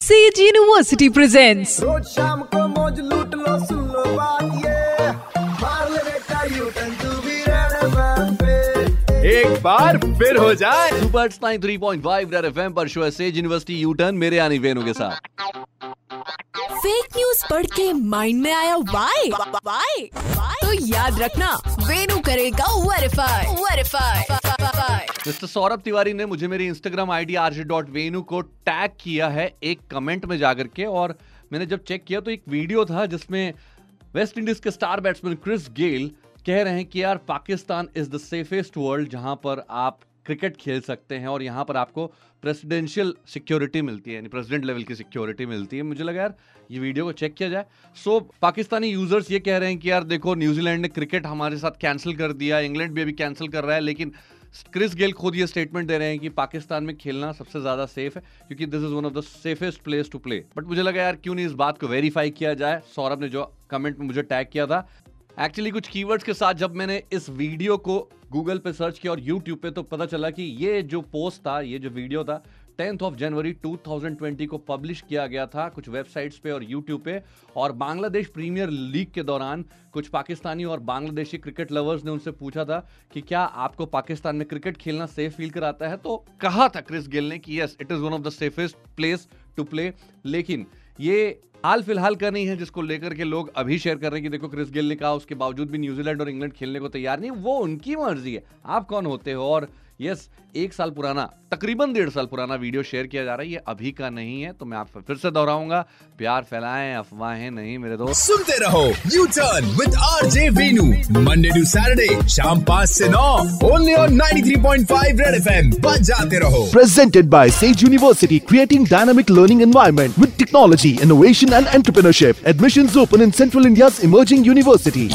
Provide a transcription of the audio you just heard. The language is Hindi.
सेज यूनिवर्सिटी प्रेजेंट्स रोज शाम को मौज लूट लो सुन लो बात ये। मार ले बेटा you turn to be red एक बार फिर हो जाए। Super nine three point five red F पर शो है सेज यूनिवर्सिटी यू टर्न मेरे यानी वेनु के साथ। फेक न्यूज़ पढ़ के माइंड में आया वाई वाई तो याद रखना वेनु करेगा verify verify mister Saurabh Tiwari ने मुझे मेरी Instagram I ID RJ dot Venu को टैग किया है एक कमेंट में जाकर के और मैंने जब चेक किया तो एक वीडियो था जिसमें वेस्ट इंडीज के स्टार बैट्समैन क्रिस गेल कह रहे हैं कि यार Pakistan is the safest world जहाँ पर आप क्रिकेट खेल सकते हैं और यहाँ पर आपको प्रेसिडेंशियल सिक्योरिटी मिलती है यानी प्रेसिडेंट लेवल की सिक्योरिटी मिलती है। मुझे लगा यार ये वीडियो को चेक किया जाए। सो so, पाकिस्तानी यूज़र्स ये कह रहे हैं कि यार देखो न्यूजीलैंड ने क्रिकेट हमारे साथ कैंसिल कर दिया इंग्लैंड भी अभी कैंसिल कर रहा है लेकिन क्रिस गेल खुद ये स्टेटमेंट दे रहे हैं कि पाकिस्तान में खेलना सबसे ज़्यादा सेफ़ है, क्योंकि this is one of the safest place to play but मुझे लगा यार, क्यों नहीं इस बात को वेरीफाई किया जाए? सौरभ ने जो कमेंट में मुझे टैग किया था एक्चुअली कुछ कीवर्ड्स के साथ जब मैंने इस वीडियो को गूगल पे सर्च किया और यूट्यूब पे तो पता चला कि ये जो पोस्ट था, ये जो वीडियो था टेंथ ऑफ़ जनवरी 2020 को पब्लिश किया गया था कुछ वेबसाइट्स पे और यूट्यूब पे। और बांग्लादेश प्रीमियर लीग के दौरान कुछ पाकिस्तानी और बांग्लादेशी क्रिकेट लवर्स ने उनसे पूछा था कि क्या आपको पाकिस्तान में क्रिकेट खेलना सेफ़ फील कराता है? तो कहा था क्रिस गिल ने कि yes it is one of the safest place to play लेकिन ये हाल फ़िलहाल का नहीं है, जिसको लेकर के लोग अभी शेयर कर रहे हैं कि देखो क्रिस गिल ने कहा, उसके बावजूद भी न्यूजीलैंड और इंग्लैंड खेलने को तैयार नहीं, वो उनकी मर्ज़ी है। आप कौन होते हो? और यस एक साल पुराना तकरीबन डेढ़ साल पुराना वीडियो शेयर किया जा रहा है। ये अभी का नहीं है तो मैं आप फिर से दोहराऊँगा। प्यार फैलाएँ अफवाहें नहीं मेरे दोस्त। सुनते रहो U turn with R J Vinu Monday to Saturday शाम पाँच ऐसी नौ only on nine three point five Red FM M जाते रहो। Presented by Sage University creating dynamic learning environment with technology innovation and entrepreneurship admission open in central India emerging university